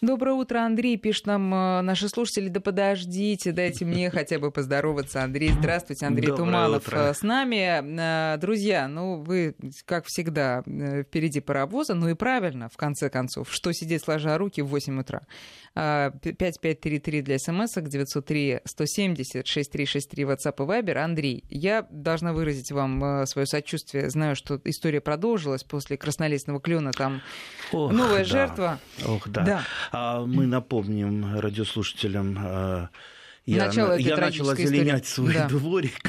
Доброе утро, Андрей, пишет нам э, наши слушатели. Да подождите, дайте мне хотя бы поздороваться. Андрей, здравствуйте, Андрей Доброе Туманов утро. э, с нами. Э, Друзья, ну вы, как всегда, впереди паровоза, ну и правильно, в конце концов, что сидеть сложа руки в 8 утра. А, 5533 для смс-ок, 903 170 6363 WhatsApp и Viber. Андрей, я должна выразить вам свое сочувствие. Знаю, что история продолжилась после краснолистного клена. Там Ох, новая да. жертва. Ох, да. Да. А мы напомним радиослушателям. э, Я, Начало я начал озеленять истории. свой Да. дворик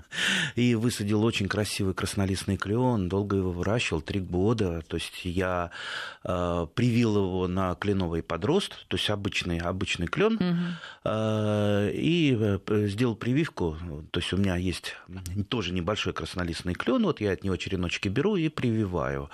и высадил очень красивый краснолистный клен. Долго его выращивал, три года. То есть я э, привил его на кленовый подрост, то есть обычный, обычный клен, Мгм. э, и э, сделал прививку. То есть у меня есть тоже небольшой краснолистный клен, вот я от него череночки беру и прививаю.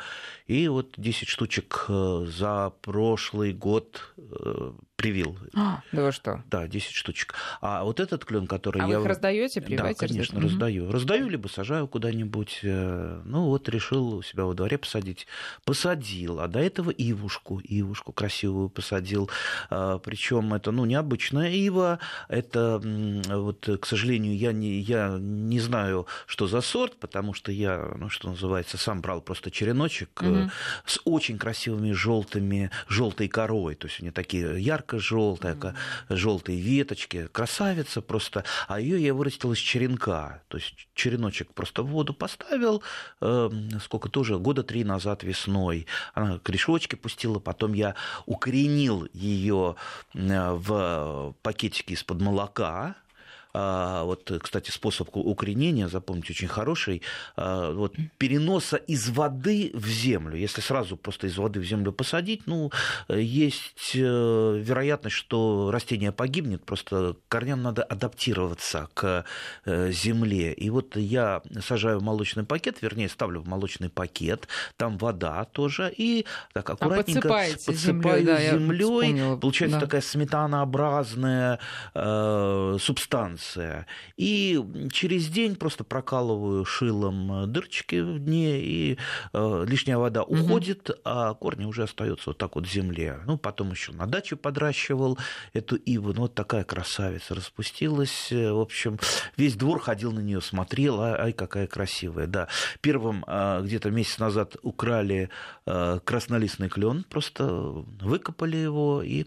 И вот 10 штучек э, за прошлый год э, привил. А, да вы что? Да, 10 штучек. А вот этот клен, который А я... вы их раздаете, Да, прививаете? конечно, раздаете? Раздаю. Раздаю, либо сажаю куда-нибудь. э, Ну, вот решил у себя во дворе посадить. Посадил. А до этого ивушку. Ивушку красивую посадил. Причем это, ну, необычная ива. Это, вот, к сожалению, я не, я не знаю, что за сорт, потому что я, ну, что называется, сам брал просто череночек э, Мгм. с очень красивыми желтыми, желтой корой. То есть у нее такие ярко-желтые, желтые веточки. Красавица просто. А ее я вырастил из черенка. То есть череночек просто в воду поставил, э, сколько тоже, года три назад весной. Она корешочки пустила, потом я укоренил ее в пакетике из-под молока. А, Вот, кстати, способ укоренения, запомните, очень хороший. А, Вот, переноса из воды в землю. Если сразу просто из воды в землю посадить, ну, есть э, вероятность, что растение погибнет. Просто корням надо адаптироваться к э, земле. И вот я сажаю молочный пакет, вернее, ставлю в молочный пакет, там вода тоже, и так аккуратненько подсыпаете подсыпаю землёй, да, землей. вспомнила, Получается да. такая сметанообразная э, субстанция. И через день просто прокалываю шилом дырочки в дне, и э, лишняя вода Мгм. уходит, а корни уже остаются вот так вот в земле. Ну, потом еще на даче подращивал эту иву. Ну, вот такая красавица распустилась. Э, В общем, весь двор ходил на нее, смотрел, а- ай, какая красивая. Да. Первым а, где-то месяц назад украли э, краснолистный клен, просто выкопали его и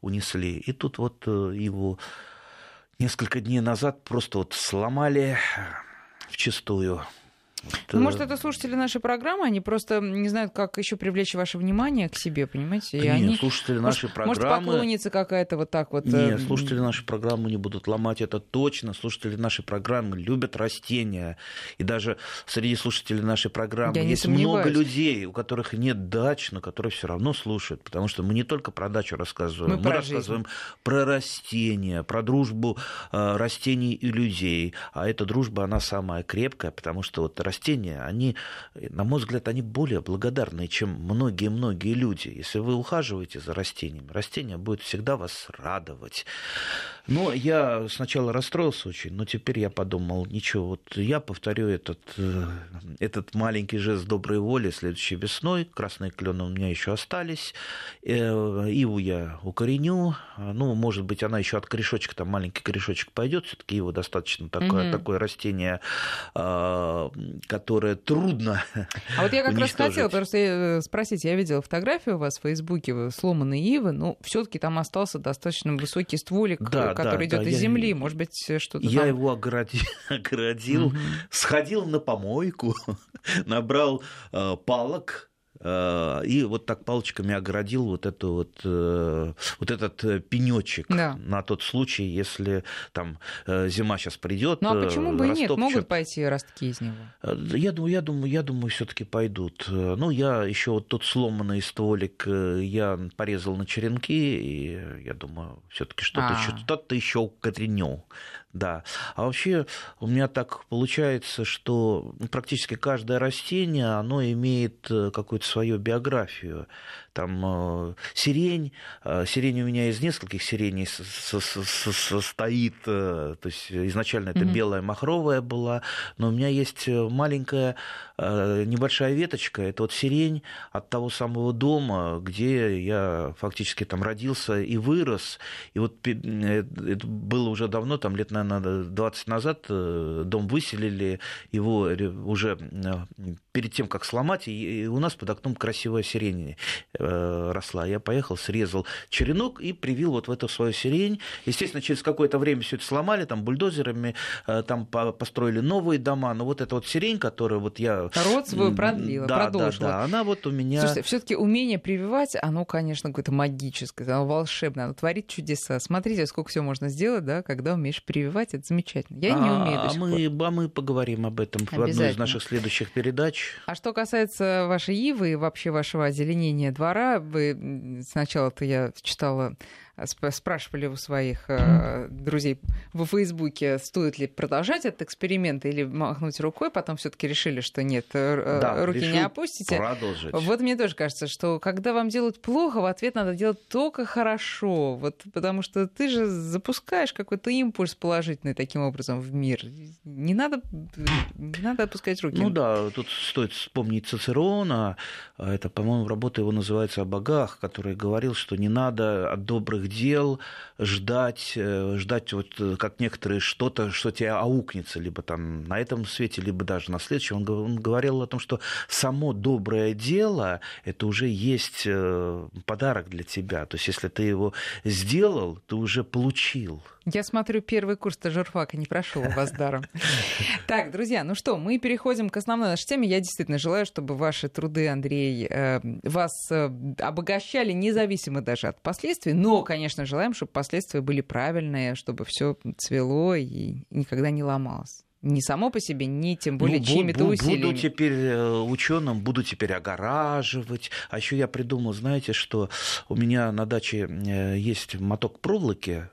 унесли. И тут вот э, его несколько дней назад просто вот сломали вчистую. Вот, Ну, может, это слушатели нашей программы, они просто не знают, как еще привлечь ваше внимание к себе, понимаете? И Нет, они... слушатели Может- нашей Может, программы... поклонница какая-то вот так вот... Нет, слушатели нашей программы не будут ломать это точно. Слушатели нашей программы любят растения. И даже среди слушателей нашей программы Я есть много людей, у которых нет дач, но которые все равно слушают. Потому что мы не только про дачу рассказываем, Мы мы, про рассказываем про растения, про дружбу э, растений и людей. А эта дружба, она самая крепкая, потому что вот растения, они, на мой взгляд, они более благодарные, чем многие-многие люди. Если вы ухаживаете за растениями, растение будет всегда вас радовать. Но я сначала расстроился очень, но теперь я подумал, ничего, вот я повторю этот, э, этот маленький жест доброй воли следующей весной. Красные клены у меня еще остались. Э, Иву я укореню. Ну, может быть, она еще от корешочка, там маленький корешочек пойдет. Все-таки его достаточно такое, Мгм. такое растение, а, которое трудно. А вот я как раз хотела просто э, спросить, я видела фотографию у вас в Фейсбуке сломанной ивы, но все таки там остался достаточно высокий стволик, Да, который да, идет да, из я- земли. Может быть, э, что-то Я там... его Мгм. сходил на помойку, набрал э, палок и вот так палочками огородил вот, эту вот, э, вот этот э, пенечек Да. на тот случай, если там э, зима сейчас придет. Ну а почему бы и нет? Могут пойти ростки из него. Э, Я думаю, я думаю, я думаю, все-таки пойдут. Э, Ну, я еще вот тот сломанный стволик э, я порезал на черенки, и я думаю, все-таки что-то А. еще, что-то еще укореню. Да. А вообще у меня так получается, что практически каждое растение, оно имеет э, какую-то свою биографию. Там сирень. Сирень у меня из нескольких сиреней состоит. То есть изначально это белая махровая была, но у меня есть маленькая небольшая веточка. Это вот сирень от того самого дома, где я фактически там родился и вырос. И вот это было уже давно, там лет, наверное, 20 назад дом выселили, его уже перед тем, как сломать, и у нас под окном красивая сирень э, росла. Я поехал, срезал черенок и привил вот в эту свою сирень. Естественно, через какое-то время все это сломали, там бульдозерами, э, там построили новые дома. Но вот эта вот сирень, которая вот я... Род свой продлила, да, продолжила. Да, да, она вот у меня... Слушайте, все таки умение прививать, оно, конечно, какое-то магическое, оно волшебное, оно творит чудеса. Смотрите, сколько всего можно сделать, да, когда умеешь прививать, это замечательно. Я не а, умею до сих а мы, пор. А мы поговорим об этом в одной из наших следующих передач. А что касается вашей ивы и вообще вашего озеленения двора, вы сначала-то я читала спрашивали у своих э, друзей в Фейсбуке, стоит ли продолжать этот эксперимент или махнуть рукой, потом все-таки решили, что нет, э, да, руки не опустите. Продолжить. Вот мне тоже кажется, что когда вам делают плохо, в ответ надо делать только хорошо, вот потому что ты же запускаешь какой-то импульс положительный таким образом в мир. Не надо, не надо опускать руки. Ну да, тут стоит вспомнить Цицерона, это, по-моему, работа его называется «О богах», который говорил, что не надо от добрых дел, ждать, э, ждать вот э, как некоторые что-то, что тебе аукнется, либо там на этом свете, либо даже на следующем. Он, он говорил о том, что само доброе дело – это уже есть э, подарок для тебя. То есть если ты его сделал, ты уже получил. Я смотрю, первый курс журфака не прошел у вас даром. Так, друзья, ну что, мы переходим к основной нашей теме. Я действительно желаю, чтобы ваши труды, Андрей, вас обогащали независимо даже от последствий. Но, конечно, желаем, чтобы последствия были правильные, чтобы все цвело и никогда не ломалось не само по себе, ни тем более ну, чьими-то усилиями. Буду теперь э, ученым, буду теперь огораживать. А еще я придумал, знаете, что у меня на даче есть моток проволоки.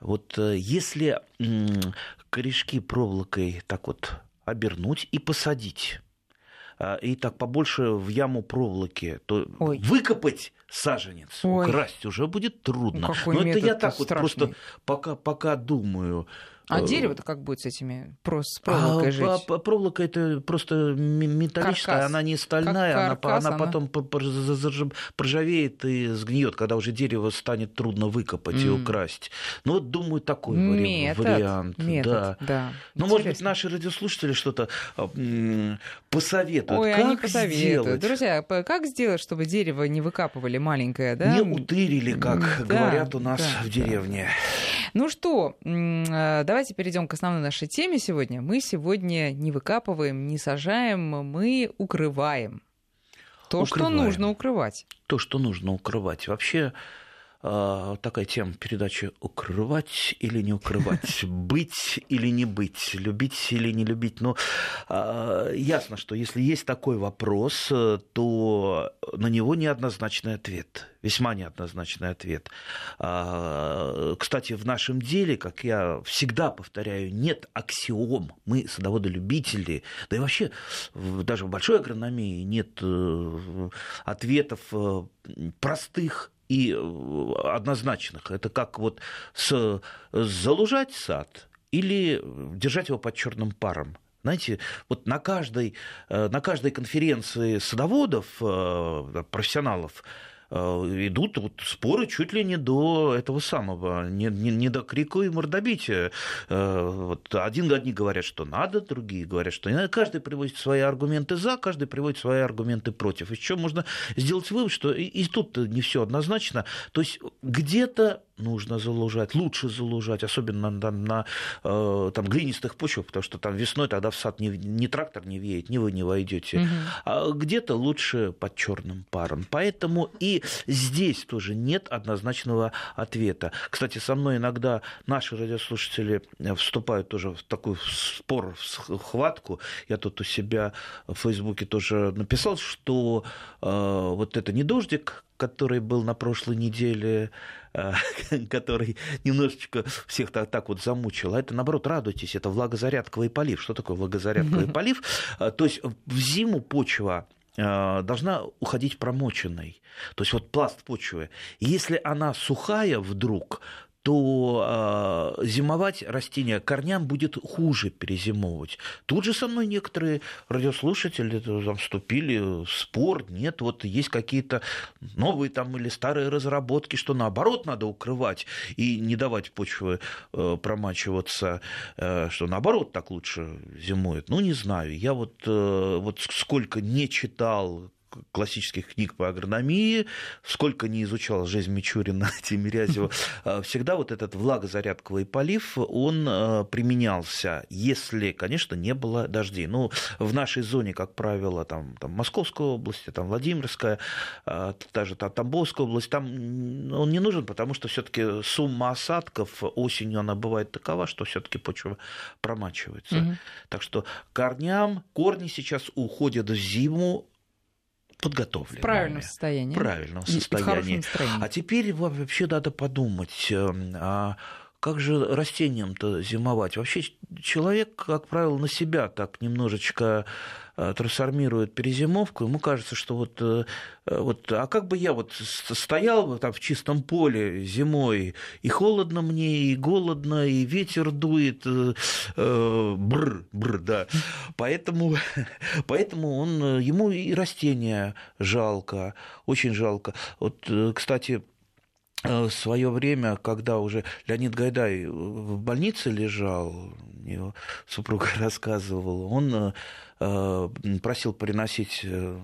Вот э, если корешки проволокой так вот обернуть и посадить, и так побольше в яму проволоки, то Ой. выкопать саженец, Ой. украсть уже будет трудно. Ну, Но это я так страшный. вот просто пока, пока думаю. А э, дерево-то как будет с этими с проволокой а, жить? А, проволока это просто металлическая, каркас. она не стальная, как каркас, она, она, она потом проржавеет и сгниет, когда уже дерево станет трудно выкопать mm. и украсть. Ну вот думаю такой метод, вариант. Метод, да. да. Ну может быть наши радиослушатели что-то а, посоветуют. Ой, как они посоветуют. Сделать? Друзья, как сделать, чтобы дерево не выкапывали маленькое, да? Не утырили, как да, говорят у нас да, в деревне. Ну что, э, давайте перейдем к основной нашей теме сегодня. Мы сегодня не выкапываем, не сажаем, мы укрываем. То, укрываем. что нужно укрывать. То, что нужно укрывать. Вообще, такая тема передачи «Укрывать или не укрывать», «Быть или не быть», «Любить или не любить». Но а, ясно, что если есть такой вопрос, то на него неоднозначный ответ, весьма неоднозначный ответ. А, кстати, в нашем деле, как я всегда повторяю, нет аксиом. Мы садоводы-любители, да и вообще даже в большой агрономии нет э, ответов э, простых и э, однозначных. Это как вот с, залужать сад или держать его под черным паром. Знаете, вот на каждой, э, на каждой конференции садоводов, э, профессионалов, Э, идут вот споры чуть ли не до этого самого, не, не, не до крика и мордобития. Э, вот один, одни говорят, что надо, другие говорят, что не надо. Каждый приводит свои аргументы за, каждый приводит свои аргументы против. Еще можно сделать вывод, что и, и тут не все однозначно. То есть где-то нужно залужать, лучше залужать, особенно там, на э, там, глинистых почвах, потому что там весной тогда в сад ни, ни трактор не веет, ни вы не войдете. Угу. А где-то лучше под черным паром. Поэтому и здесь тоже нет однозначного ответа. Кстати, со мной иногда наши радиослушатели вступают тоже в такой спор, в схватку. Я тут у себя в Фейсбуке тоже написал, что э, вот это не дождик, который был на прошлой неделе, э, который немножечко всех так, так вот замучил, а это, наоборот, радуйтесь, это влагозарядковый полив. Что такое влагозарядковый полив? Э, то есть в зиму почва должна уходить промоченной. То есть вот пласт почвы. Если она сухая вдруг, то э, зимовать растения корням будет хуже перезимовывать. Тут же со мной некоторые радиослушатели там, вступили в спор. Нет, вот есть какие-то новые там или старые разработки, что наоборот надо укрывать и не давать почве э, промачиваться, э, что наоборот так лучше зимует. Ну, не знаю. Я вот, э, вот сколько не читал классических книг по агрономии, сколько не изучал жизнь Мичурина, Тимирязева, а, всегда вот этот влагозарядковый полив, он а, применялся, если, конечно, не было дождей. Ну, в нашей зоне, как правило, там, там Московская область, там Владимирская, даже там, Тамбовская область, там он не нужен, потому что все-таки сумма осадков осенью она бывает такова, что все-таки почва промачивается. Угу. Так что корням, корни сейчас уходят в зиму подготовленными. В правильном состоянии. В правильном состоянии. В а теперь вообще надо подумать, эм, а как же растениям-то зимовать? Вообще человек, как правило, на себя так немножечко трансформирует перезимовку, ему кажется, что вот, э, вот а как бы я вот стоял там в чистом поле зимой, и холодно мне, и голодно, и ветер дует, э, бр, бр, да. Поэтому, поэтому он, ему и растения жалко, очень жалко. Вот, кстати, в свое время, когда уже Леонид Гайдай в больнице лежал, его супруга рассказывала, он Э, просил приносить э,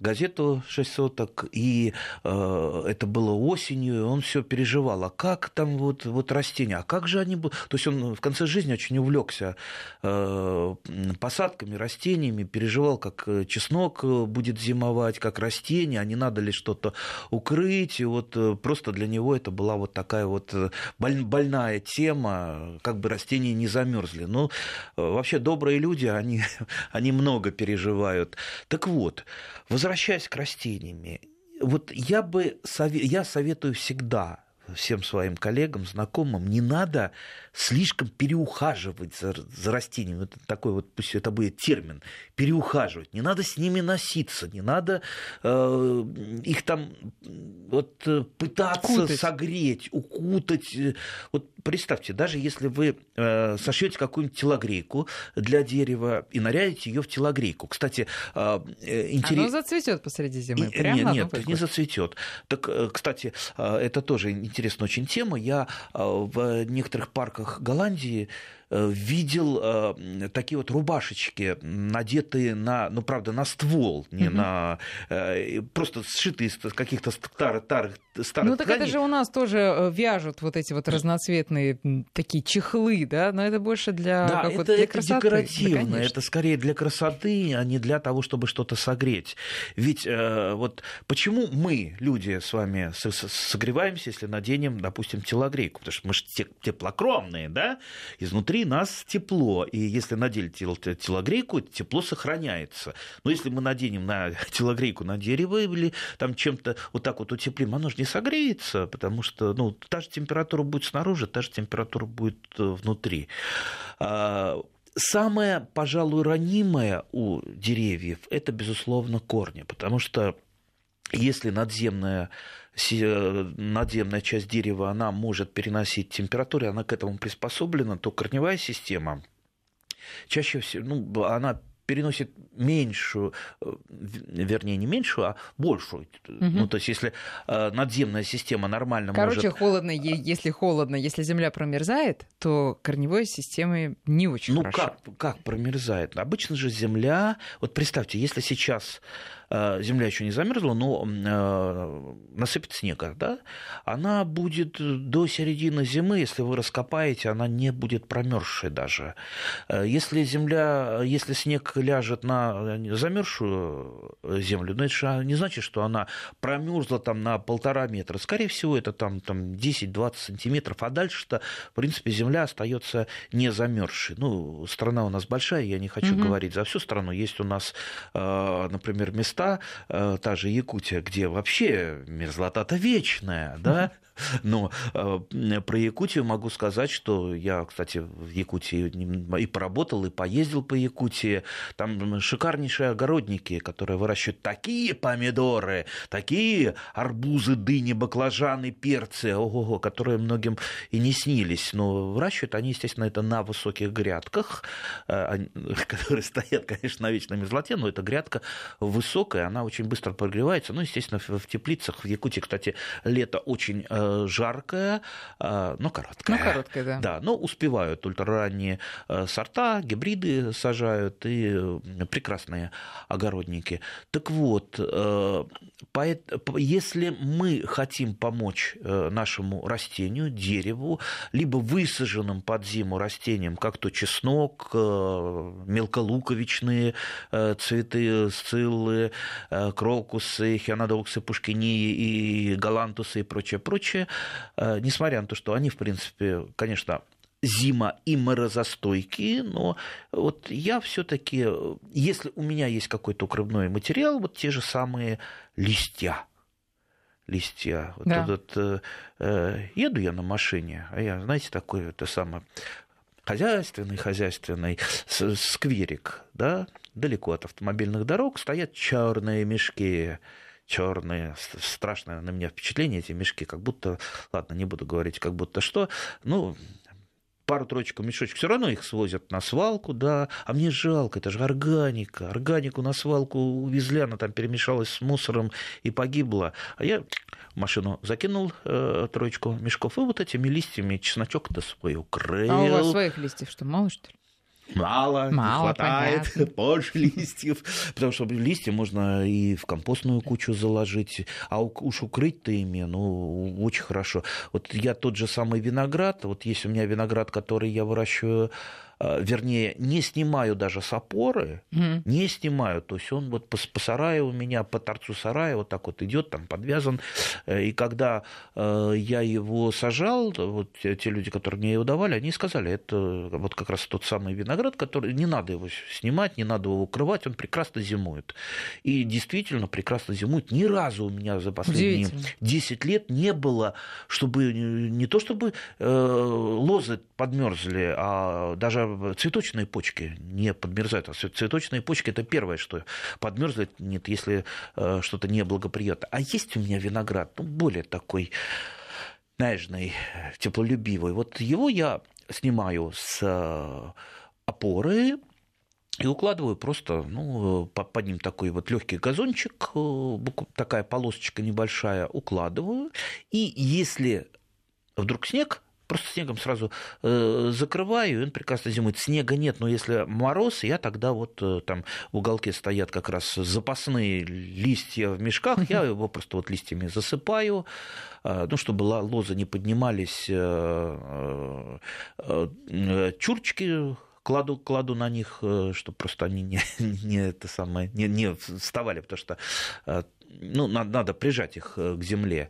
газету «Шесть соток», и э, это было осенью, и он все переживал. А как там вот, вот растения, а как же они будут... То есть он в конце жизни очень увлекся э, посадками, растениями, переживал, как э, чеснок э, будет зимовать, как растение, а не надо ли что-то укрыть. И вот э, просто для него это была вот такая вот боль, больная тема, как бы растения не замерзли. Ну, вообще добрые люди, они, они много переживают. Так вот, Возвращаясь к растениям, вот я бы я советую всегда всем своим коллегам, знакомым, не надо слишком переухаживать за, за растениями. Это такой вот, пусть это будет термин, переухаживать. Не надо с ними носиться, не надо э, их там вот э, пытаться Кутать. согреть, укутать. Вот представьте, даже если вы э, сошьете какую-нибудь телогрейку для дерева и нарядите ее в телогрейку. Кстати, э, э интерес... Оно зацветет посреди зимы. Прямо нет, нет, не зацветет. Так, э, кстати, э, это тоже интересная очень тема. Я в некоторых парках Голландии Э, видел э, такие вот рубашечки, надетые на, ну, правда, на ствол, не угу. на... Э, просто сшитые из каких-то старых, старых, старых Ну, так тканей. это же у нас тоже вяжут вот эти вот разноцветные такие чехлы, да? Но это больше для Да, это, для это красоты. декоративно, да, это скорее для красоты, а не для того, чтобы что-то согреть. Ведь вот почему мы, люди, с вами согреваемся, если наденем, допустим, телогрейку? Потому что мы же теплокромные, да? Изнутри нас тепло, и если надели телогрейку, тепло сохраняется. Но если мы наденем на телогрейку на дерево или там чем-то вот так вот утеплим, оно же не согреется, потому что ну, та же температура будет снаружи, та же температура будет э, внутри. А, самое, пожалуй, ранимое у деревьев – это, безусловно, корни, потому что если надземная надземная часть дерева, она может переносить температуру, она к этому приспособлена, то корневая система чаще всего, ну, она переносит меньшую, э, вернее, не меньшую, а большую. Угу. Ну, то есть, если э, надземная система нормально Короче, может... холодно, если холодно, если земля промерзает, то корневой системы не очень ну, хорошо. Ну, как, как промерзает? Обычно же земля... Вот представьте, если сейчас земля еще не замерзла, но э, насыпет снега, да, она будет до середины зимы, если вы раскопаете, она не будет промерзшей даже. Э, если земля, если снег ляжет на замерзшую землю, ну, это не значит, что она промерзла там на полтора метра. Скорее всего, это там, там 10-20 сантиметров, а дальше-то, в принципе, земля остается не замерзшей. Ну, страна у нас большая, я не хочу угу. говорить за всю страну. Есть у нас, например, места места, та же Якутия, где вообще мерзлота-то вечная, да, но э, про Якутию могу сказать, что я, кстати, в Якутии и поработал, и поездил по Якутии. Там шикарнейшие огородники, которые выращивают такие помидоры, такие арбузы, дыни, баклажаны, перцы, ого-го, которые многим и не снились. Но выращивают они, естественно, это на высоких грядках, э, которые стоят, конечно, на вечной мерзлоте, но эта грядка высокая, она очень быстро прогревается. Ну, естественно, в теплицах. В Якутии, кстати, лето очень э, жаркая, а, но короткая. Ну, короткая, да. Да, но успевают ультраранние э, сорта, гибриды сажают и прекрасные огородники. Так вот, э, если мы хотим помочь э, нашему растению, дереву, либо высаженным под зиму растениям, как то чеснок, мелколуковичные цветы, сциллы, крокусы, хианодоксы, пушкини и галантусы и прочее, прочее, прочее, э, несмотря на то, что они, в принципе, конечно, зима и морозостойкие, но вот я все-таки, если у меня есть какой-то укрывной материал, вот те же самые листья, листья. Вот да. этот, э, э, еду я на машине, а я, знаете, такой это самое хозяйственный, хозяйственный скверик, да, далеко от автомобильных дорог стоят черные мешки черные, страшное на меня впечатление, эти мешки, как будто, ладно, не буду говорить, как будто что, ну, пару-троечку мешочек, все равно их свозят на свалку, да, а мне жалко, это же органика, органику на свалку увезли, она там перемешалась с мусором и погибла, а я в машину закинул э, троечку мешков, и вот этими листьями чесночок-то свой укрыл. А у вас своих листьев что, мало что ли? Мало, Мало, не хватает понятно. больше листьев, потому что листья можно и в компостную кучу заложить, а уж укрыть-то ими, ну, очень хорошо. Вот я тот же самый виноград, вот есть у меня виноград, который я выращиваю вернее, не снимаю даже с опоры, mm не снимаю, то есть он вот по, по сараю у меня, по торцу сарая вот так вот идет, там подвязан, э, и когда э, я его сажал, вот те люди, которые мне его давали, они сказали, это вот как раз тот самый виноград, который не надо его снимать, не надо его укрывать, он прекрасно зимует. И действительно прекрасно зимует. Ни разу у меня за последние 10 лет не было, чтобы не то чтобы лозы подмерзли, а даже цветочные почки не подмерзают. А цветочные почки – это первое, что подмерзлит, нет, если э, что-то неблагоприятно. А есть у меня виноград, ну, более такой нежный, теплолюбивый. Вот его я снимаю с э, опоры, и укладываю просто, ну, под ним такой вот легкий газончик, э, такая полосочка небольшая, укладываю. И если вдруг снег просто снегом сразу э, закрываю, и он прекрасно зимует. Снега нет, но если мороз, я тогда вот э, там в уголке стоят как раз запасные листья в мешках, я его просто вот листьями засыпаю, э, ну, чтобы лозы не поднимались, э, э, э, чурчики кладу, кладу на них, э, чтобы просто они не, не, это самое, не, не вставали, потому что э, ну, надо, надо прижать их к земле.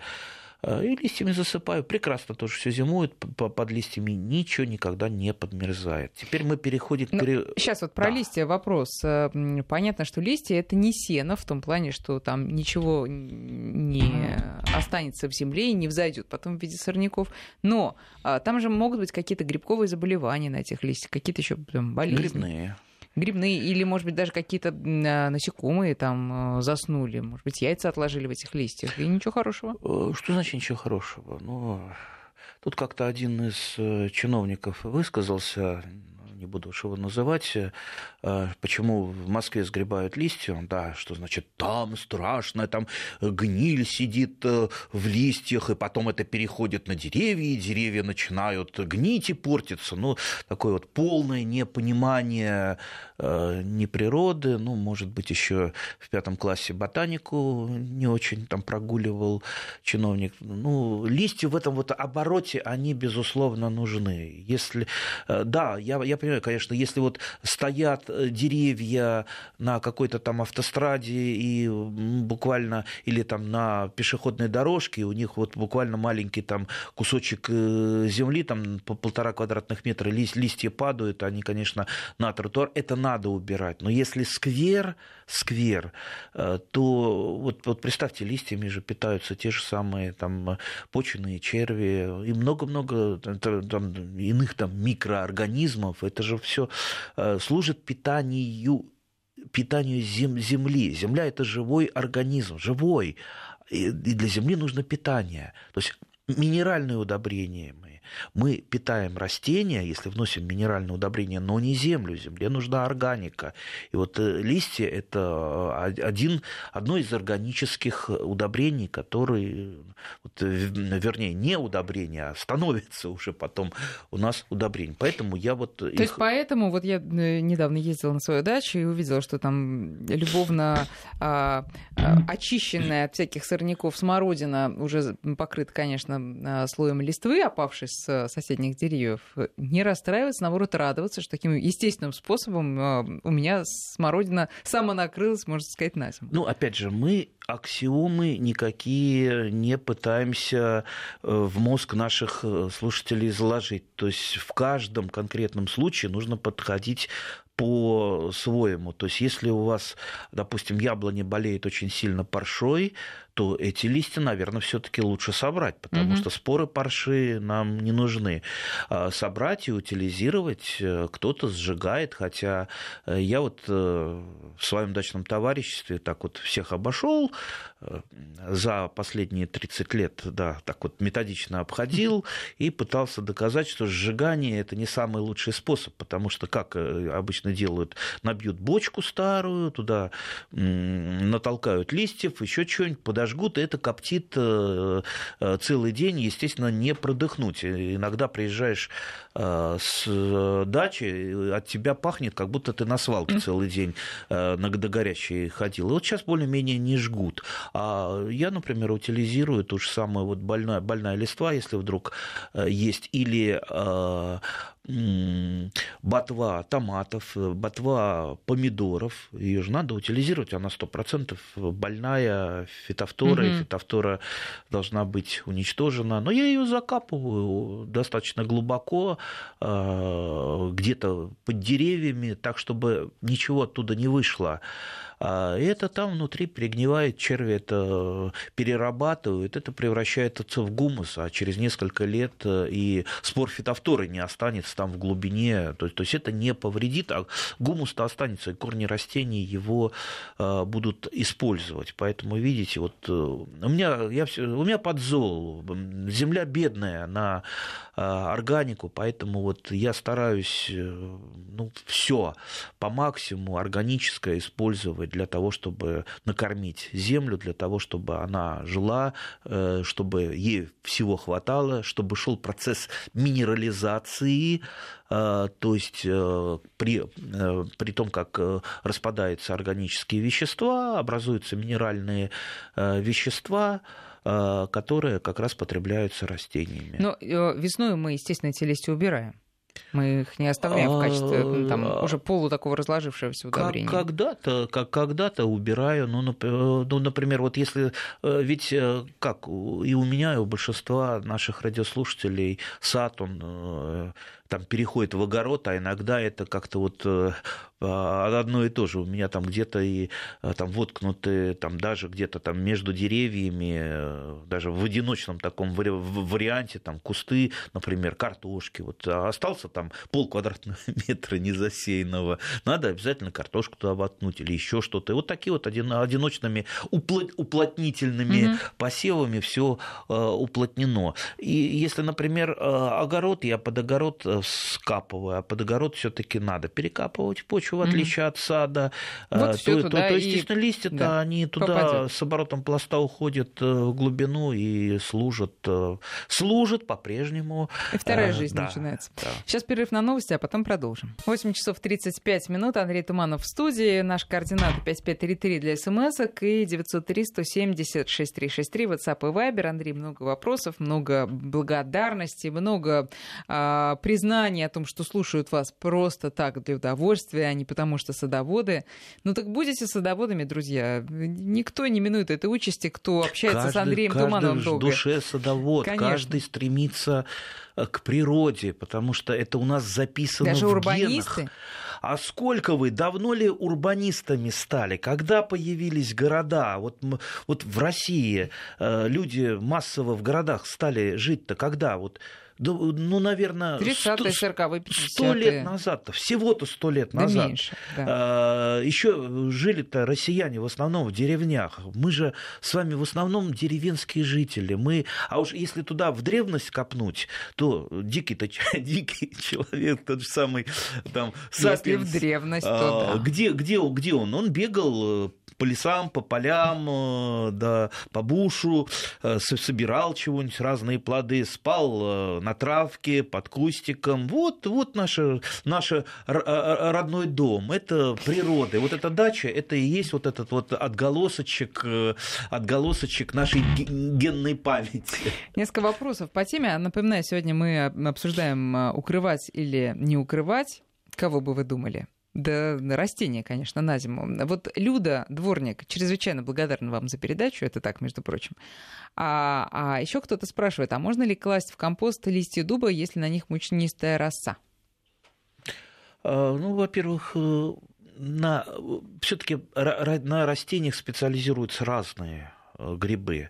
Э, и листьями засыпаю. Прекрасно тоже все зимует, под листьями ничего никогда не подмерзает. Теперь мы переходим к... Ну, сейчас вот про да. листья вопрос. Э, понятно, что листья это не сено в том плане, что там ничего не останется в земле и не взойдет потом в виде сорняков. Но а, там же могут быть какие-то грибковые заболевания на этих листьях, какие-то еще болезни. Грибные грибные или, может быть, даже какие-то а, насекомые там а, заснули, может быть, яйца отложили в этих листьях, и ничего хорошего. Э, что значит ничего хорошего? Ну, тут как-то один из э, чиновников высказался, не буду уж его называть, э, почему в Москве сгребают листья, да, что значит там страшно, там гниль сидит э, в листьях, и потом это переходит на деревья, и деревья начинают гнить и портиться. Ну, такое вот полное непонимание э, не природы, ну, может быть, еще в пятом классе ботанику не очень там прогуливал чиновник. Ну, листья в этом вот обороте, они, безусловно, нужны. Если, да, я, я понимаю, конечно, если вот стоят деревья на какой-то там автостраде и буквально, или там на пешеходной дорожке, у них вот буквально маленький там кусочек земли, там по полтора квадратных метра, листья падают, они, конечно, на тротуар, это надо убирать. Но если сквер, сквер, то вот, вот представьте, листьями же питаются те же самые там почвенные черви и много-много там, иных там микроорганизмов. Это же все э, служит питанию питанию зем, земли. Земля это живой организм, живой. И для земли нужно питание. То есть минеральные удобрения мы питаем растения, если вносим минеральное удобрение, но не землю. Земле нужна органика. И вот э, листья – это э, один, одно из органических удобрений, которые, вот, э, вернее, не удобрения, а становится уже потом у нас удобрение. Поэтому я вот... То их... есть поэтому вот я недавно ездила на свою дачу и увидела, что там любовно а, а, очищенная от всяких сорняков смородина уже покрыта, конечно, слоем листвы, опавшей с соседних деревьев, не расстраиваться, наоборот, радоваться, что таким естественным способом а, у меня смородина самонакрылась, можно сказать, на зиму. Ну, опять же, мы аксиомы никакие не пытаемся э, в мозг наших э, слушателей заложить. То есть в каждом конкретном случае нужно подходить по-своему. То есть если у вас, допустим, яблони болеет очень сильно паршой, то эти листья, наверное, все-таки лучше собрать, потому угу. что споры парши нам не нужны. А собрать и утилизировать э, кто-то сжигает, хотя э, я вот э, в своем дачном товариществе так вот всех обошел за последние 30 лет, да, так вот методично обходил и пытался доказать, что сжигание это не самый лучший способ, потому что, как обычно делают, набьют бочку старую, туда натолкают листьев, еще что-нибудь, подождут жгут, и это коптит э, э, целый день, естественно, не продыхнуть. Иногда приезжаешь с дачи, от тебя пахнет, как будто ты на свалке целый день на догорящей ходил. И вот сейчас более-менее не жгут. А я, например, утилизирую ту же самую вот больная, больная листва, если вдруг есть, или ботва томатов, ботва помидоров. Ее же надо утилизировать, она 100% больная фитофтора, угу. и фитофтора должна быть уничтожена. Но я ее закапываю достаточно глубоко, где-то под деревьями, так, чтобы ничего оттуда не вышло. А это там внутри перегнивает, черви это перерабатывают, это превращается в гумус, а через несколько лет э, и спор фитофторы не останется там в глубине, то, то есть это не повредит, а гумус-то останется, и корни растений его э, будут использовать. Поэтому, видите, вот э, у меня, я все, у меня подзол, земля бедная на органику, поэтому вот я стараюсь ну, все по максимуму органическое использовать для того, чтобы накормить землю, для того, чтобы она жила, э, чтобы ей всего хватало, чтобы шел процесс минерализации, э, то есть э, при, при том, как распадаются органические вещества, образуются минеральные вещества, которые как раз потребляются растениями. Но весной мы, естественно, эти листья убираем. Мы их не оставляем в качестве там, а, уже полу такого разложившегося удобрения. Как, когда-то, как когда-то убираю. Ну, ну, например, вот если... Э, ведь э, как и у меня, и у большинства наших радиослушателей сад, он э, там переходит в огород, а иногда это как-то вот э, а, одно и то же. У меня там где-то и э, там воткнуты, там даже где-то там между деревьями, э, даже в одиночном таком варианте, там кусты, например, картошки. Вот остался там пол квадратного метра незасеянного, надо обязательно картошку туда воткнуть или еще что-то. И вот такие вот одиночными уплотнительными угу. посевами все уплотнено. И если, например, огород, я под огород скапываю, а под огород все-таки надо перекапывать почву, в отличие mm-hmm. от сада. Вот э, то, то, то, естественно, листья-то да, они туда попадет. с оборотом пласта уходят э, в глубину и служат, э, служат по-прежнему. И вторая жизнь да, начинается. Да. Сейчас перерыв на новости, а потом продолжим. 8 часов 35 минут. Андрей Туманов в студии. Наш координат 5533 для смс и 903 170 6363 WhatsApp и Viber. Андрей, много вопросов, много благодарности, много а, признания знание о том, что слушают вас просто так для удовольствия, а не потому что садоводы. Ну так будете садоводами, друзья. Никто не минует этой участи, кто общается каждый, с Андреем каждый Тумановым в долго. душе садовод, Конечно. каждый стремится э, к природе, потому что это у нас записано Даже в урбанисты. генах. А сколько вы, давно ли урбанистами стали? Когда появились города? Вот, вот в России э, люди массово в городах стали жить-то когда? Вот, да, ну, наверное, 30-е, сто- 40-е, 50-е. сто лет назад, всего-то сто лет Да назад. меньше, да. Еще жили-то россияне в основном в деревнях. Мы же с вами в основном деревенские жители. Мы, а уж если туда в древность копнуть, то дикий-то дикий человек, тот же самый там Если сапиенс, в древность, а, то да. где, где, он- где он? Он бегал э, по лесам, по полям, э, да, по бушу, э, собирал чего-нибудь, разные плоды, спал э, на травке, под кустиком. Вот, вот наш, наш родной дом. Это природа. И Вот эта дача, это и есть вот этот вот отголосочек, отголосочек нашей ге- генной памяти. Несколько вопросов по теме. Напоминаю, сегодня мы обсуждаем, укрывать или не укрывать. Кого бы вы думали? Да, растения, конечно, на зиму. Вот Люда, дворник, чрезвычайно благодарна вам за передачу, это так, между прочим. А, а еще кто-то спрашивает, а можно ли класть в компост листья дуба, если на них мучнистая роса? А, Ну, во-первых, э, на, все-таки на растениях специализируются разные э, грибы.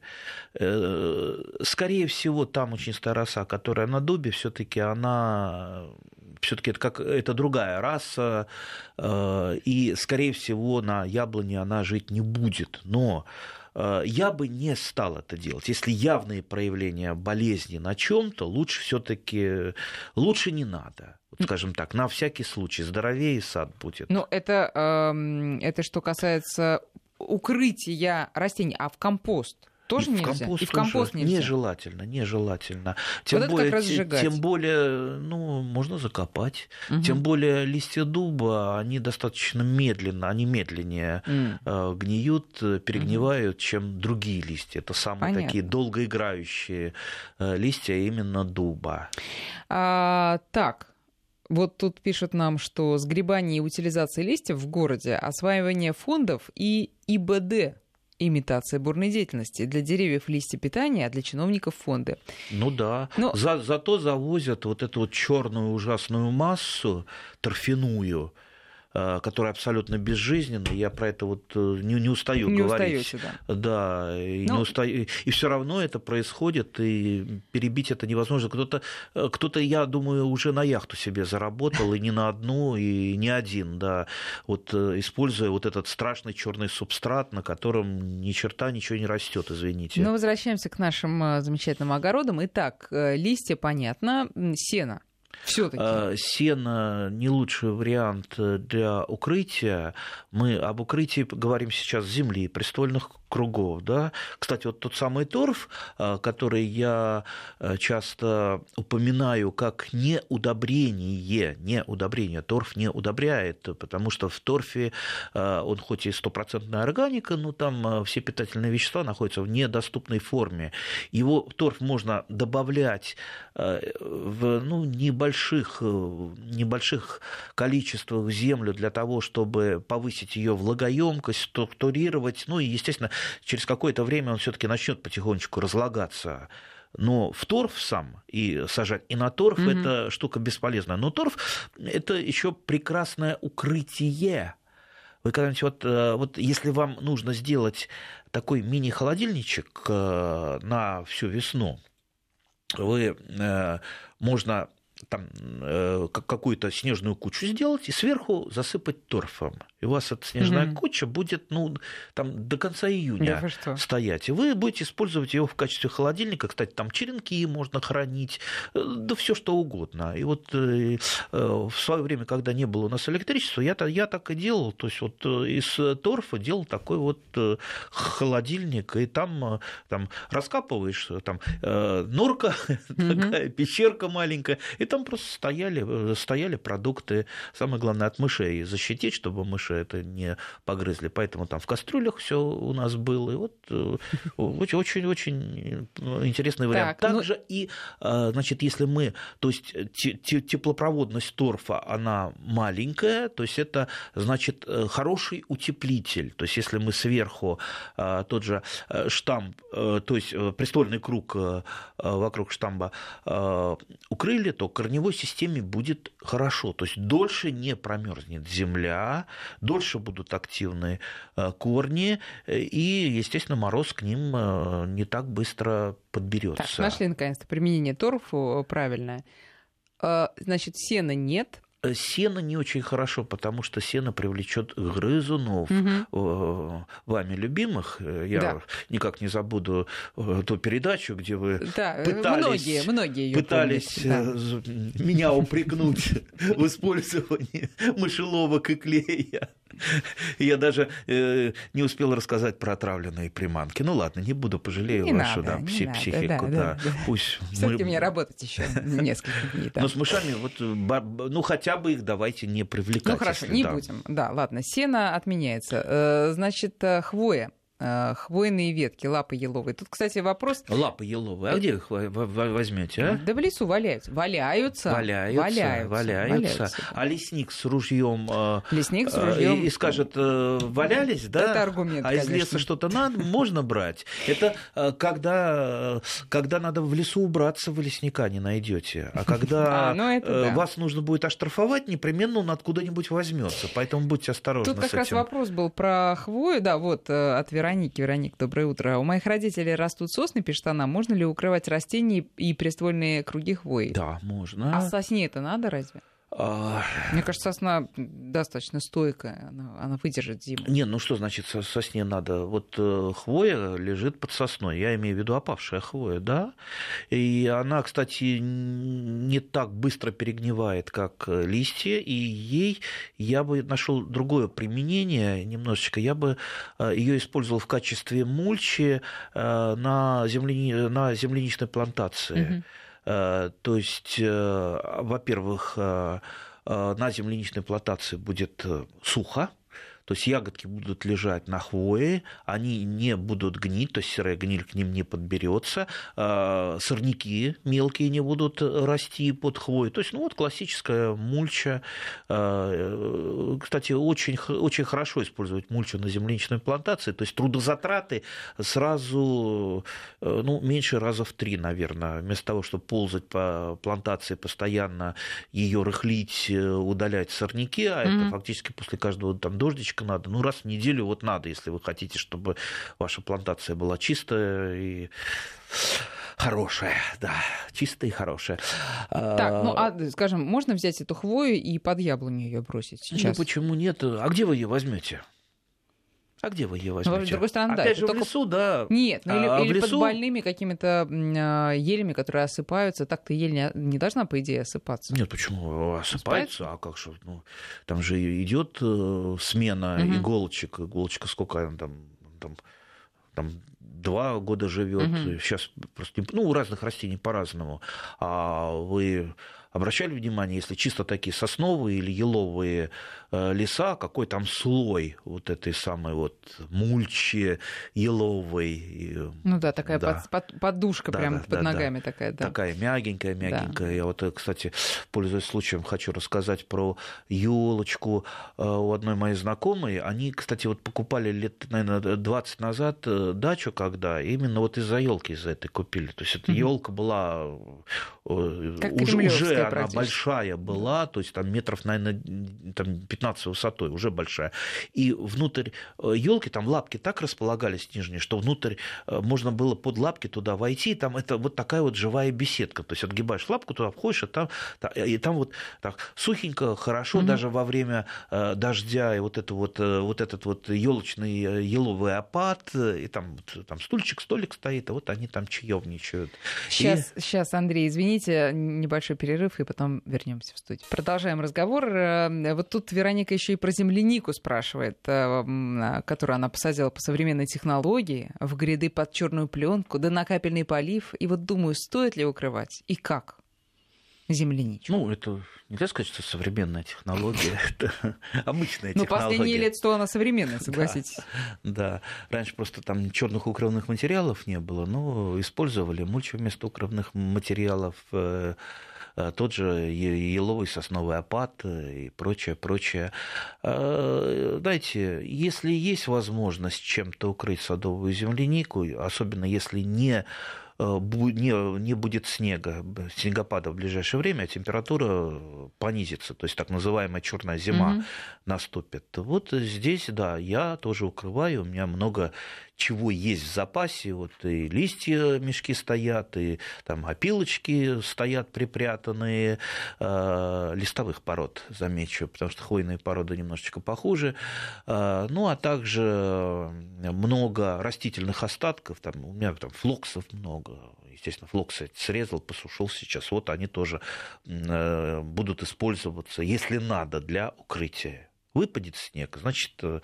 Э, Скорее всего, там старая роса, которая на дубе, все-таки она все-таки это, как, это другая раса, э, и, скорее всего, на яблоне она жить не будет. Но э, я бы не стал это делать. Если явные проявления болезни на чем-то, лучше все-таки лучше не надо. Вот, скажем так, на всякий случай здоровее сад будет. Ну, это, эм, это что касается укрытия растений, а в компост тоже И в нельзя? компост И в компост тоже нельзя? Нежелательно, нежелательно. Тем, это как более, сжигать. тем более, ну, можно закопать. Мгм. Тем более листья дуба, они достаточно медленно, они медленнее э, гниют, э, перегнивают, чем другие листья. Это самые Понятно. такие долгоиграющие э, листья именно дуба. А, так, вот тут пишут нам, что сгребание и утилизация листьев в городе, осваивание фондов и ИБД имитация бурной деятельности. Для деревьев листья питания, а для чиновников фонды. Ну да. Ну- За- зато завозят вот эту вот черную ужасную массу торфяную, которая абсолютно безжизненная. Я про это вот э, не, не устаю Не говорить. устаете, да. Да, и, Ну- не устаю, и все равно это происходит, и перебить это невозможно. Кто-то, э, кто-то, я думаю, уже на яхту себе заработал, и не на одну, и не один, да, вот э, используя вот этот страшный черный субстрат, на котором ни черта ничего не растет, извините. Но возвращаемся к нашим э, замечательным огородам. Итак, э, листья, понятно, сено. Все-таки. А, Сено не лучший вариант э, для укрытия. Мы об укрытии говорим сейчас земли, престольных кругов. Да? Кстати, вот тот самый торф, а, который я э, часто упоминаю как неудобрение, не удобрение, торф не удобряет, потому что в торфе э, он хоть и стопроцентная органика, но там э, все питательные вещества находятся в недоступной форме. Его торф можно добавлять э, в ну, небольших, э, небольших количествах в землю для того, чтобы повысить ее влагоемкость, структурировать. Ну и, естественно, через какое-то время он все-таки начнет потихонечку разлагаться. Но в торф сам и сажать, и на торф Мгм. это штука бесполезная. Но торф это еще прекрасное укрытие. Вы когда-нибудь вот, э, вот если вам нужно сделать такой мини-холодильничек э, на всю весну, вы э, можно там как- какую-то снежную кучу сделать и сверху засыпать торфом. И у вас эта снежная Мгм. куча будет ну, там, до конца Да июня что? стоять. И вы будете использовать его в качестве холодильника. Кстати, там черенки можно хранить, э, да все что угодно. И вот э, э, в свое время, когда не было у нас электричества, я, я так и делал. То есть вот э, из торфа делал такой вот холодильник, и там, там раскапываешь, там э, норка, такая пещерка маленькая, и там просто стояли, стояли продукты. Самое главное, от мышей защитить, чтобы мыши это не погрызли. Поэтому там в кастрюлях все у нас было. И вот очень-очень интересный вариант. Так, ну Также ну... и, значит, если мы, то есть теплопроводность торфа, она маленькая, то есть это, значит, хороший утеплитель. То есть если мы сверху тот же штамп, то есть престольный круг вокруг штамба укрыли, то корневой системе будет хорошо. То есть дольше не промерзнет земля, дольше будут активны э, корни, э, и, естественно, мороз к ним э, не так быстро подберется. Так, нашли наконец-то применение торфу правильное. Значит, сена нет, сено не очень хорошо, потому что сено привлечет грызунов, угу. вами любимых. Э, я да. никак не забуду ту передачу, где вы да, пытались, многие, многие пытались помнят, да. меня упрекнуть в использовании мышеловок и клея. Я даже э, не успел рассказать про отравленные приманки. Ну ладно, не буду, пожалею не вашу надо, да, пси- надо, психику. Да, да, да. Пусть Все-таки мы... мне работать еще несколько дней. Но с мышами, вот, ну хотя бы их давайте не привлекать. Ну хорошо, не да. будем. Да, ладно, сено отменяется. Э, значит, э, хвоя. Э, хвойные ветки, лапы еловые. Тут, кстати, вопрос... Лапы еловые. А где их возьмете, а? Да в лесу валяются. Валяются. Валяются. Валяются. валяются. А лесник с ружьем... Э, лесник с ружьем... И, и скажет, э, валялись, да? Это аргумент, А конечно. из леса что-то надо, можно брать. Это когда, когда надо в лесу убраться, вы лесника не найдете. А когда а, ну вас нужно будет оштрафовать, непременно он откуда-нибудь возьмется. Поэтому будьте осторожны Тут как раз вопрос был про хвою. Да, вот от Вероники. Вероника, доброе утро. У моих родителей растут сосны, пишет она. Можно ли укрывать растения и приствольные круги хвои? Да, можно. А сосне это надо разве? Мне кажется, сосна достаточно стойкая, она, она выдержит зиму. Не, ну что значит сосне надо? Вот э, хвоя лежит под сосной, я имею в виду опавшая хвоя, да? И она, кстати, не так быстро перегнивает, как э, листья, и ей я бы нашел другое применение немножечко, я бы э, ее использовал в качестве мульчи на, земляни... на земляничной плантации. Угу. Э, то есть, э, во-первых, э, на земляничной плантации будет сухо, то есть ягодки будут лежать на хвое, они не будут гнить, то есть серая гниль к ним не подберется, а, сорняки мелкие не будут расти под хвой. То есть, ну вот классическая мульча. А, кстати, очень, очень хорошо использовать мульчу на земляничной плантации, то есть трудозатраты сразу ну, меньше раза в три, наверное, вместо того, чтобы ползать по плантации постоянно, ее рыхлить, удалять сорняки, а mm-hmm. это фактически после каждого там дождичка немножечко надо. Ну, раз в неделю вот надо, если вы хотите, чтобы ваша плантация была чистая и хорошая, да, чистая и хорошая. Так, ну а, скажем, можно взять эту хвою и под яблоню ее бросить ну, сейчас? Ну, почему нет? А где вы ее возьмете? А где вы ее возьмете? с другой стороны, Опять да. же, в только... лесу, да. Нет, ну, или, а, или лесу... под больными какими-то а, елями, которые осыпаются. Так-то ель не, не должна, по идее, осыпаться. Нет, почему? Осыпается? А как же? Ну, там же идет э, смена угу. иголочек. Иголочка сколько она там, там, там два года живет. Угу. Сейчас просто, ну, у разных растений по-разному. А вы обращали внимание, если чисто такие сосновые или еловые леса, какой там слой вот этой самой вот мульчи еловой. Ну да, такая да. Под, под, подушка да, прямо да, под да, ногами да. такая. Да. Такая мягенькая, мягенькая. Да. Я вот, кстати, пользуясь случаем, хочу рассказать про елочку э, у одной моей знакомой. Они, кстати, вот покупали лет, наверное, 20 назад э, дачу, когда именно вот из-за елки из-за этой купили. То есть эта елка была как уже, уже она большая была, то есть там метров, наверное, там 15 высотой, уже большая. И внутрь елки, э, там лапки так располагались нижние, что внутрь э, можно было под лапки туда войти, и там это вот такая вот живая беседка. То есть отгибаешь лапку, туда входишь, и там, и там вот так сухенько, хорошо, mm-hmm. даже во время э, дождя, и вот, это вот, вот этот вот елочный еловый опад, и там, там стульчик, столик стоит, а вот они там чаевничают. Сейчас, и... сейчас, Андрей, извините, небольшой перерыв, и потом вернемся в студию. Продолжаем разговор. Вот тут Вероника еще и про землянику спрашивает, э, которую она посадила по современной технологии, в гряды под черную пленку, да на капельный полив. И вот думаю, стоит ли укрывать и как? земляничку. Ну, это нельзя сказать, что современная технология, это обычная технология. Ну, последние лет сто она современная, согласитесь. Да, раньше просто там черных укрывных материалов не было, но использовали мульчу вместо укрывных материалов, э, тот же еловый сосновый опад и прочее, прочее. А, знаете, если есть возможность чем-то укрыть садовую землянику, особенно если не Э, не, не будет снега, снегопада в ближайшее время, а температура понизится, то есть так называемая черная зима mm-hmm. наступит. Вот здесь, да, я тоже укрываю, у меня много чего есть в запасе. Вот и листья мешки стоят, и там опилочки стоят припрятанные, э, листовых пород, замечу, потому что хвойные породы немножечко похуже. Э, ну, а также много растительных остатков, там, у меня там флоксов много, естественно, флокс срезал, посушил сейчас, вот они тоже э, будут использоваться, если надо, для укрытия. Выпадет снег, значит, э,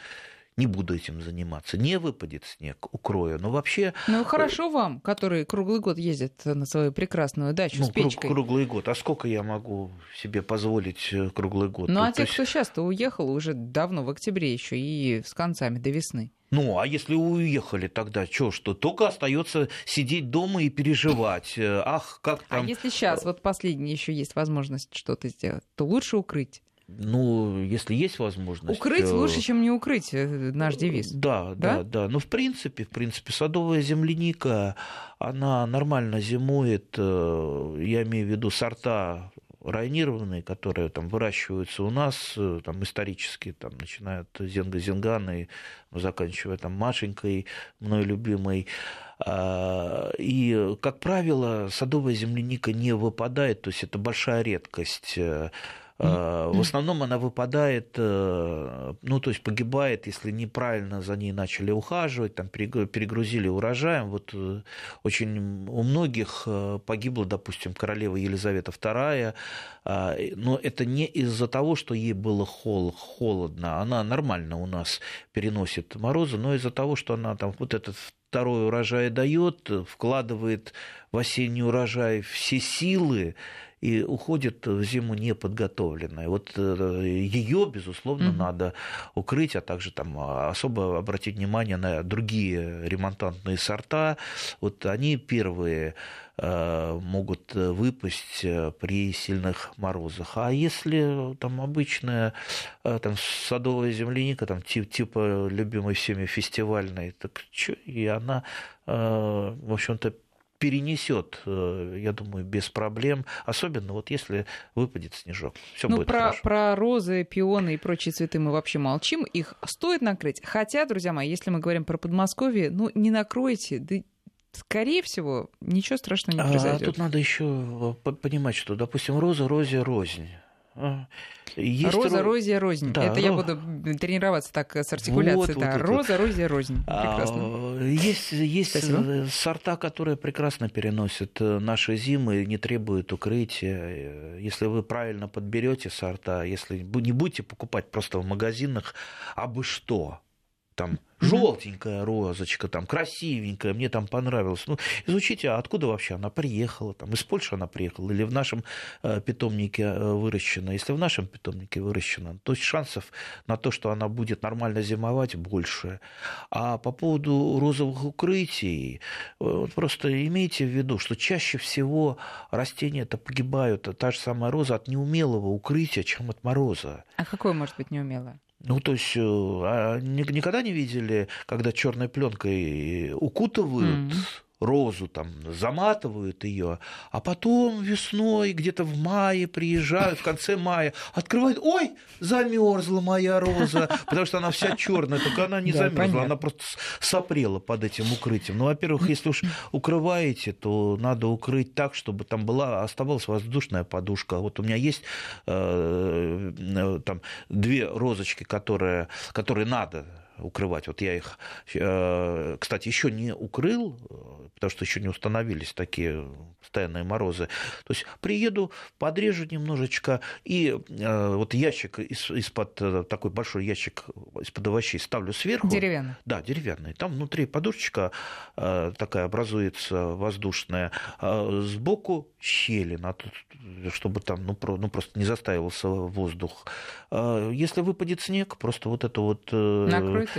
не буду этим заниматься. Не выпадет снег, укрою. Но вообще... Ну, э, хорошо вам, которые круглый год ездят на свою прекрасную дачу ну, с печкой. круглый год. А сколько я могу себе позволить э, круглый год? Ну, а те, есть... кто сейчас-то уехал уже давно, в октябре еще и с концами до весны. Ну, а если уехали тогда, что, что только остается сидеть дома и переживать. Э, ах, как а там... А если сейчас, вот последний еще есть возможность что-то сделать, то лучше укрыть. Ну, если есть возможность... Укрыть э, лучше, чем не укрыть, э, наш девиз. Да, да, да. да. Ну, в принципе, в принципе, садовая земляника, она нормально зимует. Э, я имею в виду сорта районированные, которые там выращиваются у нас, там исторически, там, начиная от Зенга Зингана и заканчивая там Машенькой, мной любимой. А, и, как правило, садовая земляника не выпадает, то есть это большая редкость. Э, в основном она выпадает, э, ну, то есть погибает, если неправильно за ней начали ухаживать, там перегрузили урожаем. Вот э, очень у многих погибла, допустим, королева Елизавета II, но это не из-за того, что ей было холодно. Она нормально у нас переносит морозы, но из-за того, что она там вот этот второй урожай дает, вкладывает в осенний урожай все силы, и уходит в зиму неподготовленная. Вот э, ее, безусловно, угу. надо укрыть, а также там особо обратить внимание на другие ремонтантные сорта. Вот они первые э, могут выпасть э, при сильных морозах. А если там обычная там, садовая земляника, там, типа любимой всеми фестивальной, так что, и она, в общем-то, перенесет, э, я думаю, без проблем, особенно вот если выпадет снежок. Все ну, будет про, хорошо. про розы, пионы и прочие цветы мы вообще молчим. Их стоит накрыть. Хотя, друзья мои, если мы говорим про Подмосковье, ну, не накройте, да скорее всего, ничего страшного не произойдет. А тут надо еще понимать, что, допустим, роза, розе, рознь. Есть Роза, ро... розия, рознь. Да, Это ро... я буду тренироваться так с артикуляцией. Вот, да. вот, Роза, вот. розия, рознь. Прекрасно. А, есть есть Спасибо. сорта, которые прекрасно переносят э, наши зимы, не требуют укрытия. Если вы правильно подберете сорта, если не будете покупать просто в магазинах, а бы что, там желтенькая розочка, там красивенькая, мне там понравилось. Ну, изучите, а откуда вообще она приехала, там из Польши она приехала или в нашем э, питомнике э, выращена. Если в нашем питомнике выращена, то есть шансов на то, что она будет нормально зимовать, больше. А по поводу розовых укрытий, э, просто имейте в виду, что чаще всего растения это погибают, та же самая роза от неумелого укрытия, чем от мороза. А какое может быть неумелое? Ну, то есть, э, а никогда не видели, когда черной пленкой укутывают mm-hmm розу, там, заматывают ее, а потом весной, где-то в мае приезжают, в конце мая, открывают, ой, замерзла моя роза, потому что она вся черная, только она не да, замерзла, понятно. она просто сопрела под этим укрытием. Ну, во-первых, если уж укрываете, то надо укрыть так, чтобы там была, оставалась воздушная подушка. Вот у меня есть э, э там две розочки, которые, которые надо укрывать. Вот я их, кстати, еще не укрыл, потому что еще не установились такие постоянные морозы. То есть приеду, подрежу немножечко, и вот ящик из-под, такой большой ящик из-под овощей ставлю сверху. Деревянный? Да, деревянный. Там внутри подушечка такая образуется воздушная, сбоку щели, чтобы там ну, ну, просто не застаивался воздух. Если выпадет снег, просто вот это вот э,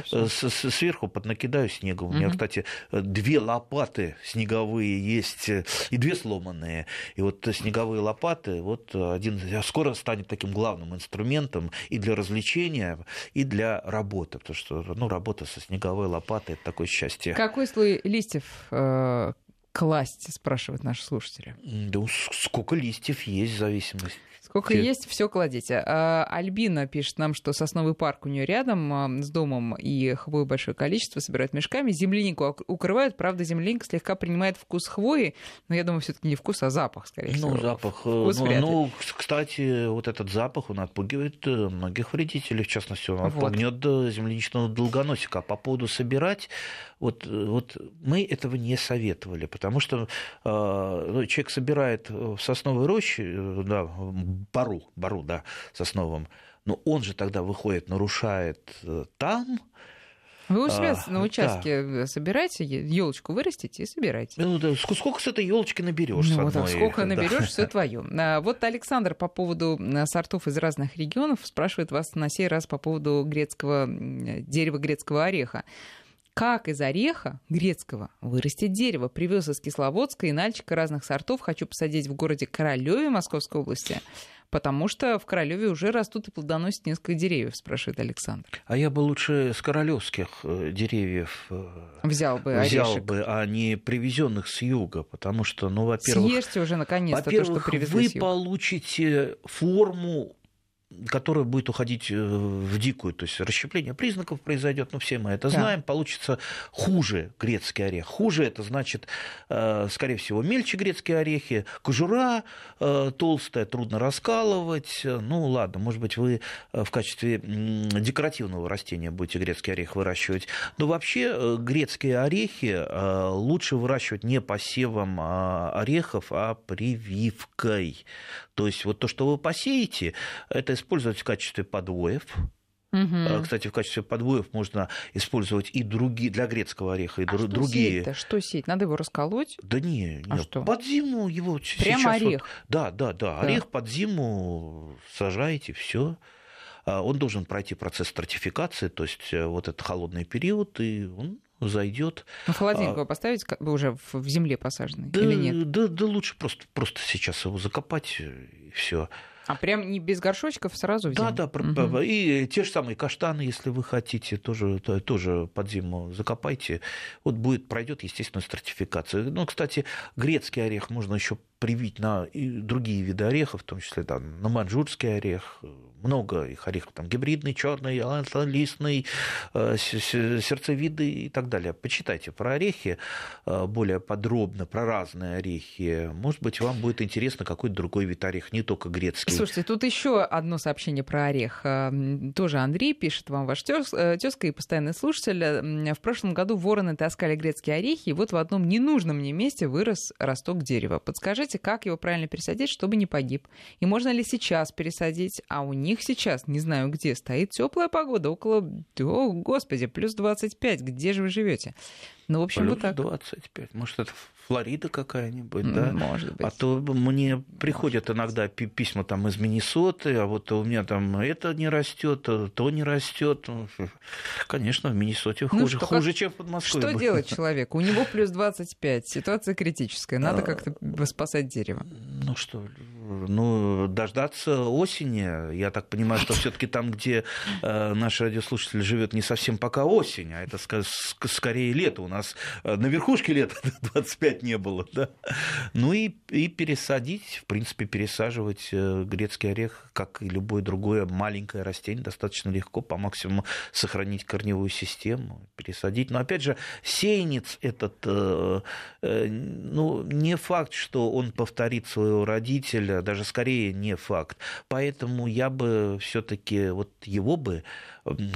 сверху поднакидаю снегом. У меня, кстати, две лопаты снеговые есть и две сломанные. И вот снеговые лопаты, вот один скоро станет таким главным инструментом и для развлечения, и для работы, потому что ну, работа со снеговой лопатой это такое счастье. Какой слой листьев э, класть, спрашивают наши слушатели. Да сколько листьев есть в зависимости. Сколько Те... есть, все кладите. А, Альбина пишет нам, что сосновый парк у нее рядом а, с домом, и хвою большое количество собирают мешками. Землянику укрывают, правда, земляника слегка принимает вкус хвои, но я думаю, все-таки не вкус, а запах, скорее ну, всего. Ну, запах. Вкус ну, ну, кстати, вот этот запах, он отпугивает э, многих вредителей, в частности, он отпугнет вот. Э, земляничного долгоносика. А по поводу собирать, вот, э, вот мы этого не советовали, потому что э, человек собирает в сосновой роще, да, бару, бару, да, сосновом, но он же тогда выходит, нарушает э, там, вы у себя а, на участке да. собираете, елочку вырастите и собирайте. Ну, да, сколько с этой елочки наберешь? Ну, вот, сколько наберешь, все твое. А, вот Александр по поводу сортов из разных регионов спрашивает вас на сей раз по поводу грецкого дерева грецкого ореха. Как из ореха грецкого вырастет дерево? Привез из Кисловодска и нальчика разных сортов. Хочу посадить в городе Королеве Московской области. Потому что в Королеве уже растут и плодоносят несколько деревьев, спрашивает Александр. А я бы лучше с королевских э, деревьев э, взял бы, взял орешек. бы, а не привезенных с юга, потому что, ну, во-первых, съешьте уже наконец-то то, что привезли вы получите форму которая будет уходить э, в дикую, то есть расщепление признаков произойдет, ну все мы это да. знаем, получится хуже грецкий орех. Хуже это значит, э, скорее всего, мельче грецкие орехи, кожура э, толстая, трудно раскалывать. Ну ладно, может быть, вы в качестве декоративного растения будете грецкий орех выращивать. Но вообще грецкие орехи лучше выращивать не посевом а, орехов, а прививкой. То есть вот то, что вы посеете, это использовать в качестве подвоев. Угу. Кстати, в качестве подвоев можно использовать и другие для грецкого ореха, и а другие. Что сеять, что сеять? Надо его расколоть? Да не, не. А что? под зиму его Прямо орех. Вот, да, да, да, да. Орех под зиму сажаете, все. А, он должен пройти процесс стратификации, то есть э, вот этот холодный период, и он зайдет. Ну, холодильник а... его поставить уже в земле посаженный да, или нет? Да, да лучше просто, просто сейчас его закопать и все. А прям не без горшочков сразу в зиму? Да, да, угу. и те же самые каштаны, если вы хотите, тоже, тоже под зиму закопайте. Вот будет, пройдет естественную стратификацию. Ну, кстати, грецкий орех можно еще привить на другие виды орехов, в том числе там, на манжурский орех, много их орехов, там гибридный, черный, листный, э, сердцевиды и так далее. Почитайте про орехи э, более подробно, про разные орехи. Может быть, вам будет интересно какой-то другой вид орех, не только грецкий. Слушайте, тут еще одно сообщение про орех. Э, тоже Андрей пишет вам, ваш тезка и постоянный слушатель. В прошлом году вороны таскали грецкие орехи, и вот в одном ненужном мне месте вырос росток дерева. Подскажите, как его правильно пересадить, чтобы не погиб? И можно ли сейчас пересадить? А у них них сейчас, не знаю где, стоит теплая погода, около, о, господи, плюс 25, где же вы живете? Ну, в общем, плюс вот так. 25, может, это Флорида какая-нибудь, да? Может быть. А то мне приходят Может. иногда письма там из Миннесоты, а вот у меня там это не растет, то не растет. Ну, конечно, в Миннесоте ну, хуже, хуже, чем в Подмосковье. Что делать человеку? У него плюс 25, ситуация критическая, надо а, как-то спасать дерево. Ну что, ну, дождаться осени. Я так понимаю, что все-таки там, где э, наш радиослушатель живет, не совсем пока осень, а это скорее лето. У нас э, на верхушке лета 25 не было. Да? Ну и, и пересадить, в принципе, пересаживать э, грецкий орех, как и любое другое маленькое растение, достаточно легко, по максимуму сохранить корневую систему, пересадить. Но опять же, сеянец этот, ну, не факт, что он повторит своего родителя, даже скорее не факт. Поэтому я бы все-таки вот его бы,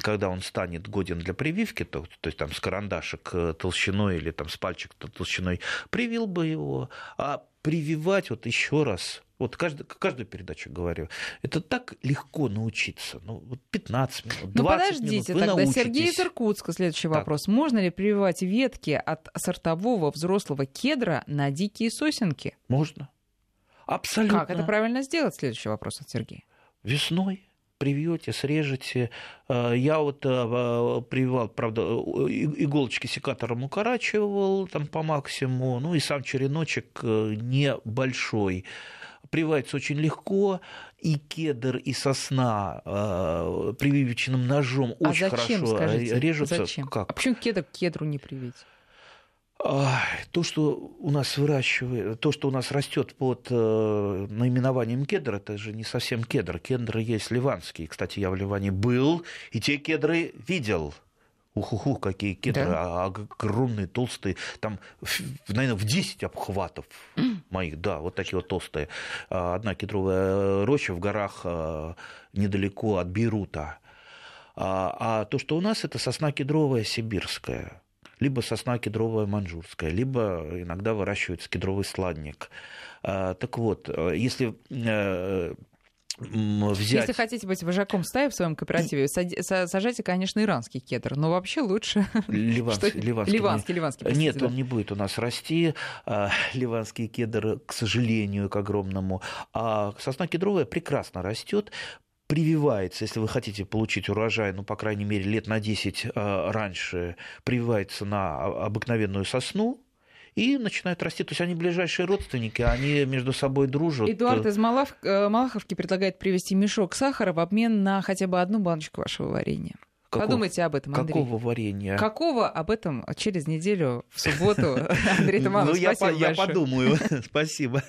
когда он станет годен для прививки, то, то есть там с карандашек э, толщиной или там с пальчик толщиной, привил бы его. А прививать вот еще раз вот каждый, каждую передачу говорю. Это так легко научиться. Ну, вот 15 минут, 20 ну, подождите, минут, вы тогда научитесь. Сергей из Иркутска, следующий так. вопрос. Можно ли прививать ветки от сортового взрослого кедра на дикие сосенки? Можно. Абсолютно. Как это правильно сделать? Следующий вопрос от Сергея. Весной привьете, срежете. Э, я вот э, прививал, правда, иголочки секатором укорачивал там по максимуму, ну и сам череночек э, небольшой прививается очень легко, и кедр, и сосна э, прививочным ножом а очень зачем, хорошо скажите, режутся. Зачем? Как? А почему кедр к кедру не привить? То, что у нас выращивает, то, что у нас растет под э, наименованием кедр, это же не совсем кедр. Кедр есть ливанский. Кстати, я в Ливане был, и те кедры видел. Уху-ху, какие кедры, да. огромные, толстые, там, наверное, в 10 обхватов моих, да, вот такие вот толстые. А, одна кедровая роща в горах а, недалеко от Бейрута. А, а то, что у нас, это сосна кедровая сибирская, либо сосна кедровая манжурская, либо иногда выращивается кедровый сладник. Так вот, если э, взять... Если хотите быть вожаком стаи в своем кооперативе, сажайте, конечно, иранский кедр, но вообще лучше... Ливанский, ливанский, ливанский, ливанский Нет, он не будет у нас расти. А, ливанский кедр, к сожалению, к огромному. А сосна кедровая прекрасно растет прививается, если вы хотите получить урожай, ну, по крайней мере, лет на 10 а, раньше, прививается на обыкновенную сосну, и начинают расти. То есть они ближайшие родственники, они между собой дружат. Эдуард из Малав... Э, Малаховки предлагает привезти мешок сахара в обмен на хотя бы одну баночку вашего варенья. Какого, Подумайте об этом, Андрей. Какого варенья? Какого об этом через неделю в субботу, Андрей Туманов, Ну, я подумаю. Спасибо.